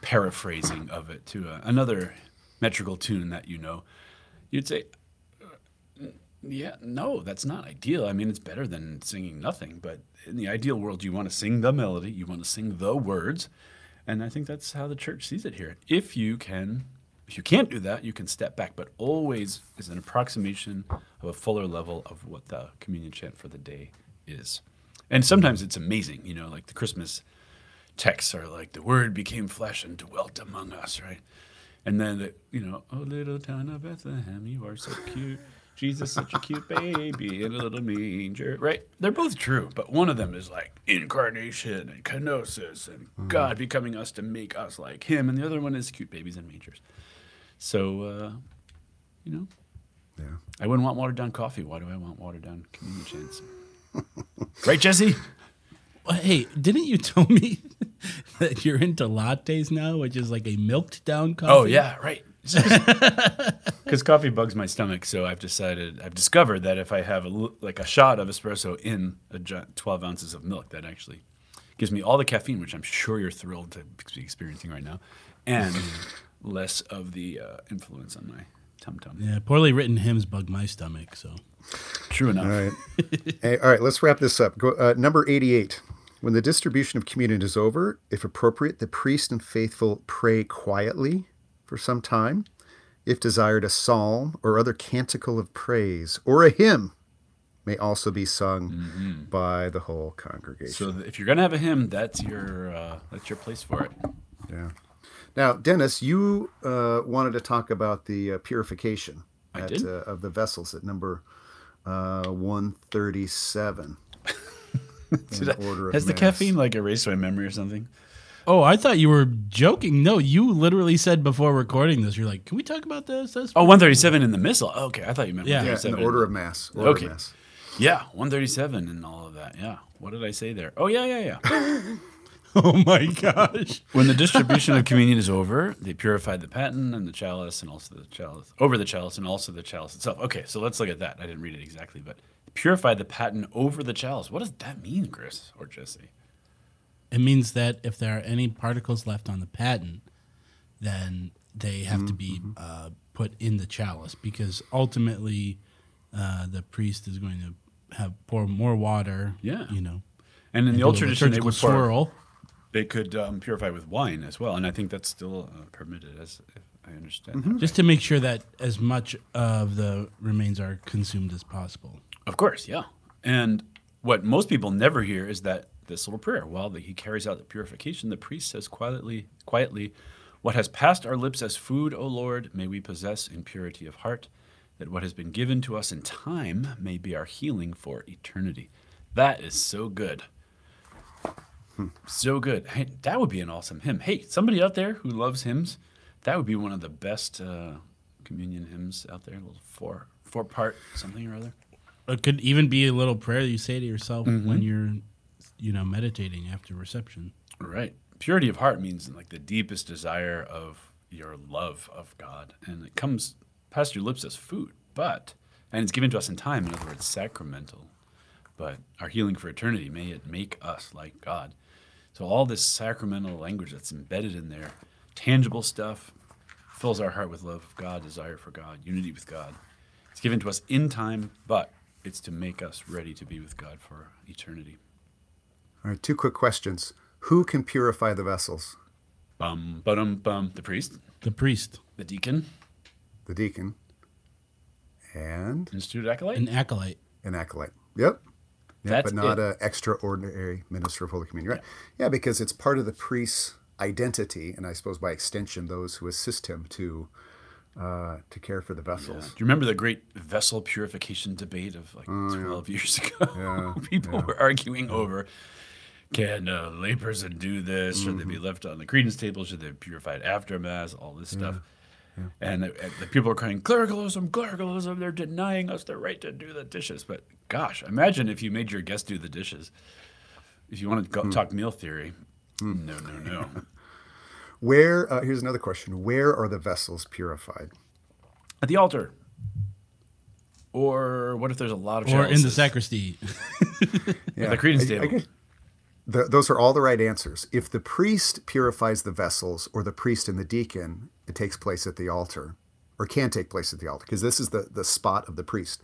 S7: paraphrasing of it to uh, another metrical tune that you know?" You'd say, yeah, no, that's not ideal. I mean, it's better than singing nothing. But in the ideal world, you want to sing the melody, you want to sing the words, and I think that's how the church sees it here. If you can, if you can't do that, you can step back, but always is an approximation of a fuller level of what the communion chant for the day is. And sometimes it's amazing, you know, like the Christmas texts are like the word became flesh and dwelt among us, right? And then the, you know, oh little town of Bethlehem, you are so cute. Jesus, such a cute baby in a little manger, right? They're both true, but one of them is like incarnation and kenosis and mm-hmm. God becoming us to make us like Him, and the other one is cute babies in mangers. So, uh, you know,
S4: Yeah.
S7: I wouldn't want watered down coffee. Why do I want watered down communion chants? *laughs* right, Jesse?
S6: Hey, didn't you *laughs* tell me that you're into lattes now, which is like a milked down coffee?
S7: Oh yeah, right. *laughs* Because coffee bugs my stomach, so I've decided I've discovered that if I have a, l- like a shot of espresso in a 12 ounces of milk, that actually gives me all the caffeine, which I'm sure you're thrilled to be experiencing right now, and less of the uh, influence on my tum tum.
S6: Yeah, poorly written hymns bug my stomach. So
S7: True enough.
S4: All right. *laughs* Hey, all right, let's wrap this up. Go, uh, number 88. When the distribution of communion is over, if appropriate, the priest and faithful pray quietly for some time. If desired, a psalm or other canticle of praise or a hymn may also be sung by the whole congregation.
S7: So if you're gonna have a hymn, that's your uh, that's your place for it.
S4: yeah. Now, Dennis, you uh, wanted to talk about the uh, purification at. Uh, of the vessels at number uh, 137. *laughs*
S7: Did I-
S4: order of
S7: has the
S4: mass.
S7: caffeine like erased my memory or something?
S6: Oh, I thought you were joking. No, you literally said before recording this, you're like, "Can we talk about this?" That's
S7: Oh, 137 in the missal. Okay, I thought you meant
S6: Yeah.
S4: Yeah, in the order of mass. Order
S7: Okay.
S4: of mass.
S7: Yeah, 137 and all of that. Yeah. What did I say there? Oh, yeah, yeah, yeah. *laughs* *laughs*
S6: Oh my gosh.
S7: when the distribution of communion is over, they purify the paten and the chalice and also the chalice, over the chalice and also the chalice itself. Okay, so let's look at that. I didn't read it exactly, but purify the paten over the chalice. What does that mean, Chris or Jesse?
S6: It means that if there are any particles left on the paten, then they have to be
S7: Mm-hmm.
S6: uh, put in the chalice because ultimately uh, the priest is going to have pour more water.
S7: Yeah.
S6: you know.
S7: And in the old tradition, they
S6: liturgical
S7: would pour,
S6: swirl.
S7: They could um, purify with wine as well, and I think that's still uh, permitted, as if I understand.
S4: Mm-hmm.
S7: that.
S6: just to make sure that as much of the remains are consumed as possible.
S7: Of course, yeah. And what most people never hear is that this little prayer. While the, he carries out the purification, the priest says quietly, quietly, "What has passed our lips as food, O Lord, may we possess in purity of heart, that what has been given to us in time may be our healing for eternity." That is so good. So good. Hey, that would be an awesome hymn. Hey, somebody out there who loves hymns, that would be one of the best uh, communion hymns out there. A little four four part something or other.
S6: It could even be a little prayer you say to yourself
S7: Mm-hmm.
S6: when you're, you know, meditating after reception.
S7: Right. Purity of heart means like the deepest desire of your love of God. And it comes past your lips as food, but, and it's given to us in time, in other words, sacramental. But our healing for eternity, may it make us like God. So all this sacramental language that's embedded in there, tangible stuff, fills our heart with love of God, desire for God, unity with God. It's given to us in time, but it's to make us ready to be with God for eternity.
S4: All right, two quick questions. Who can purify the vessels?
S7: Bum, bum, bum. The priest,
S6: The priest,
S7: the deacon,
S4: The deacon and
S7: institute acolyte.
S6: an acolyte.
S4: an acolyte. Yep. Yeah,
S7: That's
S4: but not
S7: it.
S4: an extraordinary minister of Holy Communion. Right. Yeah. because it's part of the priest's identity, and I suppose by extension, those who assist him to uh, to care for the
S7: Yeah.
S4: vessels.
S7: Do you remember the great vessel purification debate of like 12 years ago? *laughs*
S4: Yeah,
S7: People were arguing over can a layperson do this? Should they be
S4: Mm-hmm.
S7: left on the credence table? Should they be purified after Mass? All this stuff. And the, and the people are crying, clericalism, clericalism, they're denying us the right to do the dishes. But gosh, imagine if you made your guest do the dishes. If you want to go,
S4: Hmm.
S7: talk meal theory, no, no, no. *laughs*
S4: Where? Uh, here's another question. Where are the vessels purified?
S7: At the altar. Or what if there's a lot of
S6: Or in the sacristy. *laughs*
S4: Yeah,
S7: the credence
S4: I- I
S7: table.
S4: guess- th- those are all the right answers. If the priest purifies the vessels, or the priest and the deacon, it takes place at the altar, or can take place at the altar, because this is the, the spot of the priest.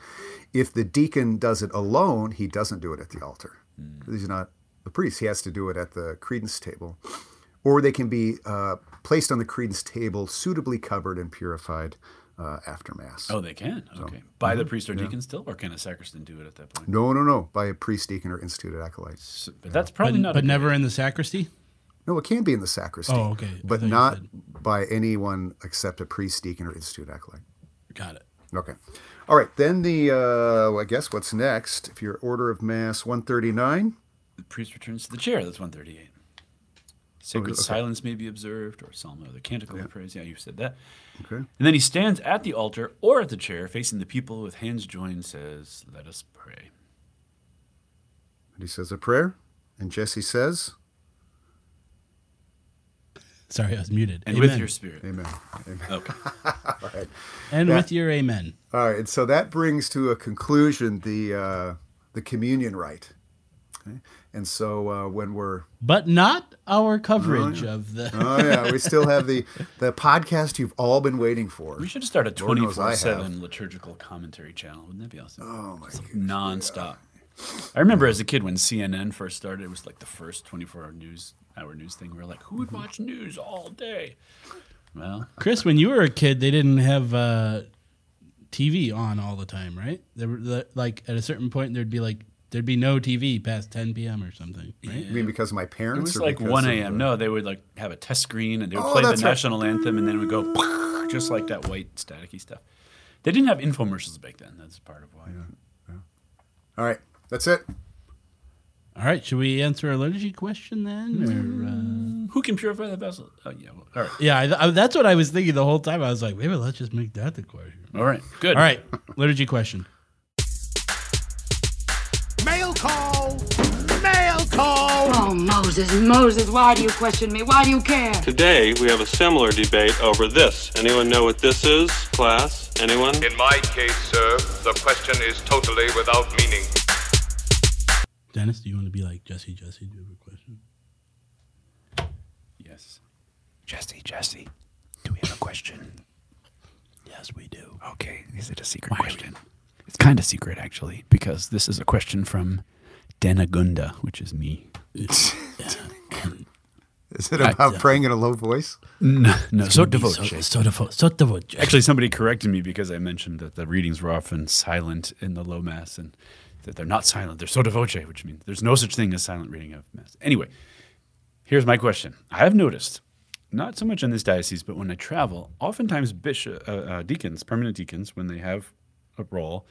S4: If the deacon does it alone, he doesn't do it at the altar. He's not the priest. He has to do it at the credence table. Or they can be uh, placed on the credence table, suitably covered and purified uh, after Mass.
S7: Oh, they can. Okay. By
S4: mm-hmm.
S7: the priest or deacon still, or can a sacristan do it at that point?
S4: No, no, no, by a priest, deacon, or instituted acolyte.
S7: So- but that's
S6: But,
S7: probably not.
S6: but
S7: a good
S6: never in the sacristy?
S4: No, it can be in the sacristy.
S6: Oh, okay.
S4: But not by anyone except a priest, deacon, or institute acolyte.
S6: Got it.
S4: Okay. All right. Then the, uh, I guess what's next? If your order of Mass 139,
S7: The priest returns to the chair. That's 138. Sacred
S4: okay.
S7: silence may be observed, or psalm or the canticle of praise. Yeah, you said that.
S4: okay.
S7: And then he stands at the altar or at the chair, facing the people with hands joined, says, Let us pray.
S4: And he says a prayer. And Jesse says,
S6: Sorry, I was muted.
S7: And
S6: Amen.
S7: with your spirit.
S4: Amen. Amen.
S7: Okay. *laughs*
S6: and with your amen.
S4: All right, and so that brings to a conclusion the uh, the communion rite. Okay? And so uh, when we're
S6: But not our coverage of the.
S4: oh yeah, we still have the the podcast you've all been waiting for.
S7: We should start a
S4: Lord knows
S7: 24 7 liturgical commentary channel. Wouldn't that be awesome?
S4: Oh my goodness.
S7: Non-stop. I remember as a kid when CNN first started, it was like the first 24 hour news hour news thing. We were like, who would watch news all day? Well,
S6: Chris, when you were a kid, they didn't have uh, TV on all the time, right? There were the- like at a certain point there'd be like there'd be no TV past 10 p.m. or something, right?
S4: You mean because of my
S7: it
S4: parents?
S7: was
S4: or
S7: like 1 a.m. No, they would like have a test screen and they would
S4: Oh,
S7: play the
S4: that's right.
S7: national anthem and then it would go *laughs* just like that white staticky stuff. They didn't have infomercials back then. That's part of why.
S4: All right, that's it.
S6: All right, should we answer a liturgy question then? Or,
S7: Who can purify the vessel? Oh, yeah. well, all right.
S6: uh, yeah, I, I, that's what I was thinking the whole time. I was like, maybe let's just make that the question.
S7: All right. Good.
S6: All right, liturgy question.
S3: Mail call! Mail call!
S8: Oh, Moses, Moses, why do you question me? Why do you care?
S9: Today, we have a similar debate over this. Anyone know what this is, class? Anyone?
S10: In my case, sir, the question is totally without meaning.
S6: Dennis, do you want to be like Jesse? Jesse, do you have a question?
S7: Yes. Jesse, Jesse, do we have a question?
S6: Yes, we do.
S7: Okay. Is it a secret question? It's kind of secret, actually, because this is a question from Denagunda, which is me. *laughs* *laughs*
S4: Is it about praying in a low voice?
S7: No, no so
S6: So,
S7: devotion.
S6: so, so devotion.
S7: Actually, somebody corrected me because I mentioned that the readings were often silent in the low mass, and that they're not silent. They're sotto voce, which means there's no such thing as silent reading of mass. Anyway, here's my question. I have noticed, not so much in this diocese, but when I travel, oftentimes bishop, uh, uh, deacons, permanent deacons, when they have a role,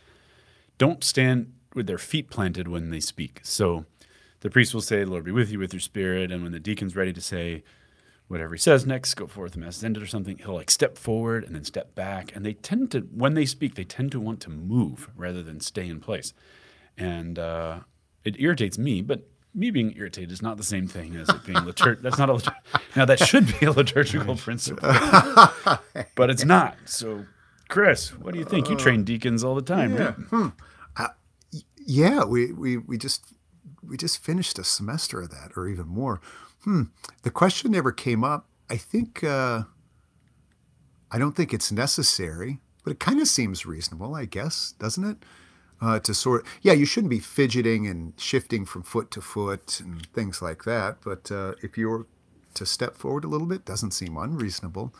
S7: don't stand with their feet planted when they speak. So the priest will say, Lord be with you with your spirit. And when the deacon's ready to say whatever he says next, go forth, the mass is ended or something, he'll like step forward and then step back. And they tend to, when they speak, they tend to want to move rather than stay in place. And uh, it irritates me, but me being irritated is not the same thing as it being liturgical. *laughs* That's not a litur- now that should be a liturgical principle, *laughs* but it's not. So, Chris, what do you think? You train deacons all the time, right?
S4: Yeah, we, we, we just we just finished a semester of that, or even more. Hmm. The question never came up. I think uh, I don't think it's necessary, but it kind of seems reasonable, I guess, doesn't it? Uh, to sort, yeah, you shouldn't be fidgeting and shifting from foot to foot and things like that. But uh, if you were to step forward a little bit, doesn't seem unreasonable.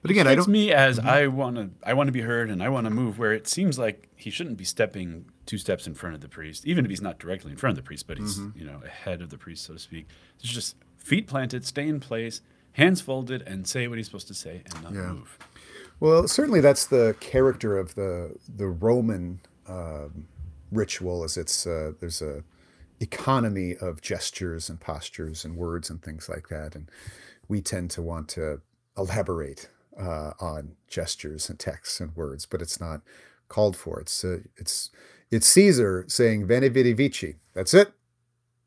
S4: But again, I don't.
S7: me as I want to I want to be heard and I want to move where it seems like he shouldn't be stepping two steps in front of the priest, even if he's not directly in front of the priest, but he's
S4: Mm-hmm.
S7: you know ahead of the priest, so to speak. It's just feet planted, stay in place, hands folded, and say what he's supposed to say and not
S4: Yeah.
S7: move.
S4: Well, certainly that's the character of the the Roman um, ritual. Is it's uh, there's a economy of gestures and postures and words and things like that, and we tend to want to elaborate uh, on gestures and texts and words, but it's not called for. It's uh, it's it's Caesar saying "Veni Vidi Vici." That's it.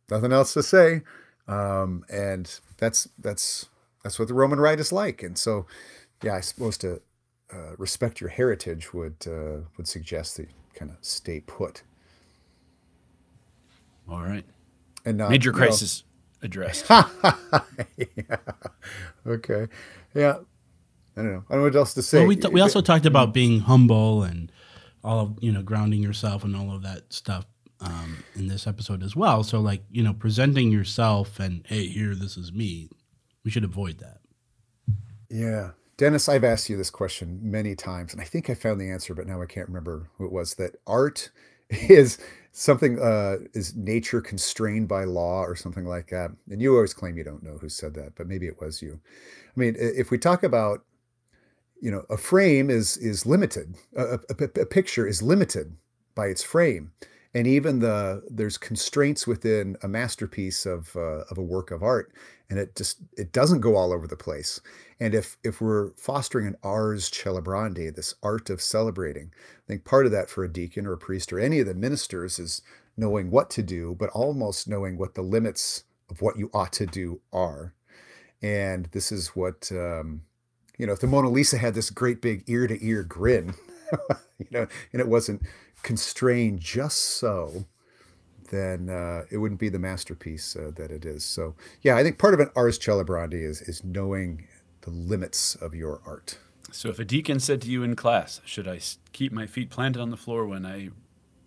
S4: Nothing else to say, um, and that's that's that's what the Roman rite is like. And so, yeah, I suppose to uh, respect your heritage would uh, would suggest that kind of stay put
S7: All right.
S4: and not
S7: Major
S4: you know-
S7: crisis addressed. *laughs*
S4: okay, yeah. I don't know. I don't know what else to say.
S6: Well, we, t- we also talked about being humble and all of you know grounding yourself and all of that stuff um, in this episode as well. So like you know presenting yourself and hey here this is me. We should avoid that.
S4: Yeah. Dennis, I've asked you this question many times, and I think I found the answer, but now I can't remember who it was. That art *laughs* is something, uh, is nature constrained by law or something like that. And you always claim you don't know who said that, but maybe it was you. I mean, if we talk about, you know, a frame is is limited. A, a, a picture is limited by its frame, and even the there's constraints within a masterpiece of uh, of a work of art, and it just it doesn't go all over the place. And if if we're fostering an ars celebrandi, this art of celebrating, I think part of that for a deacon or a priest or any of the ministers is knowing what to do, but almost knowing what the limits of what you ought to do are. And this is what, um, you know, if the Mona Lisa had this great big ear to ear grin, *laughs* you know, and it wasn't constrained just so, then uh, it wouldn't be the masterpiece uh, that it is. So, yeah, I think part of an ars celebrandi is is knowing the limits of your art.
S7: So, if a deacon said to you in class, "Should I keep my feet planted on the floor when I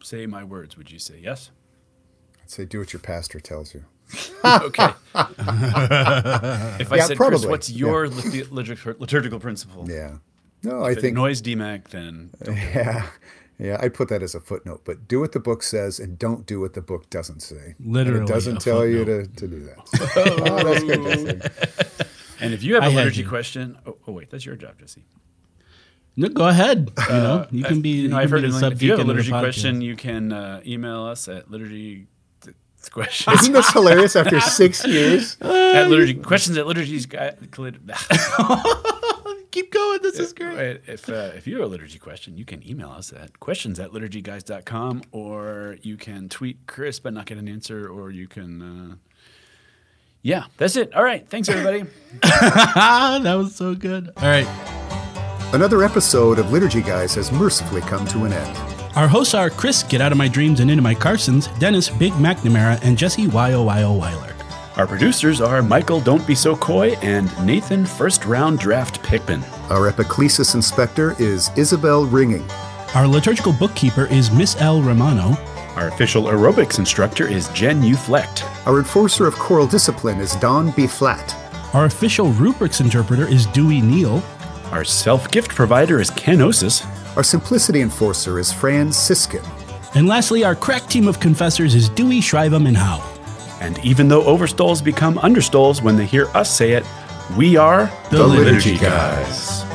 S7: say my words?" Would you say yes?
S4: I'd say do what your pastor tells you. *laughs*
S7: okay. if I
S4: Yeah,
S7: said, Chris, what's your liturg- liturgical principle?
S4: Yeah. No,
S7: If
S4: I think
S7: noise DMAC, then don't do it. *laughs*
S4: Yeah. Yeah, I put that as a footnote, but do what the book says and don't do what the book doesn't say. And
S6: Literally
S4: it doesn't
S6: a
S4: tell you to, to do that. *laughs* oh, that's good, *laughs* Jesse.
S7: And if you have
S6: I
S7: a liturgy
S6: you.
S7: question, oh, oh wait, that's your job, Jesse.
S6: No, go ahead. You know, you can
S7: Uh,
S6: be.
S7: You know,
S6: you
S7: I've
S6: can
S7: heard
S6: be
S7: it.
S6: the
S7: if you have a
S6: subdeacon of the
S7: liturgy question, you can uh, email us at liturgy *laughs* questions
S4: Isn't this hilarious after six years?
S7: at liturgy questions at liturgy's guy.
S6: Keep going. This is great.
S7: Right. If uh, if you have a liturgy question, you can email us at questions at liturgyguys.com or you can tweet Chris but not get an answer, or you can. Uh, yeah, that's it. All right. Thanks, everybody. *laughs*
S6: that was so good. All right.
S4: Another episode of Liturgy Guys has mercifully come to an end.
S6: Our hosts are Chris, Get Out of My Dreams and Into My Carstens, Dennis, Big McNamara, and Jesse, Y-O Y-O Weiler.
S7: Our producers are Michael Don't Be So Coy and Nathan First Round Draft Pickman.
S4: Our epiclesis inspector is Isabel Ringing.
S6: Our liturgical bookkeeper is Miss L. Romano.
S7: Our official aerobics instructor is Jen Uflecht.
S4: Our enforcer of choral discipline is Don B. Flat.
S6: Our official rubrics interpreter is Dewey Neal.
S7: Our self gift provider is Ken Osis.
S4: Our simplicity enforcer is Fran Siskin.
S6: And lastly, our crack team of confessors is Dewey, Shrivem, and Howe.
S7: And even though overstoles become understoles when they hear us say it, we are
S6: The Liturgy Guys.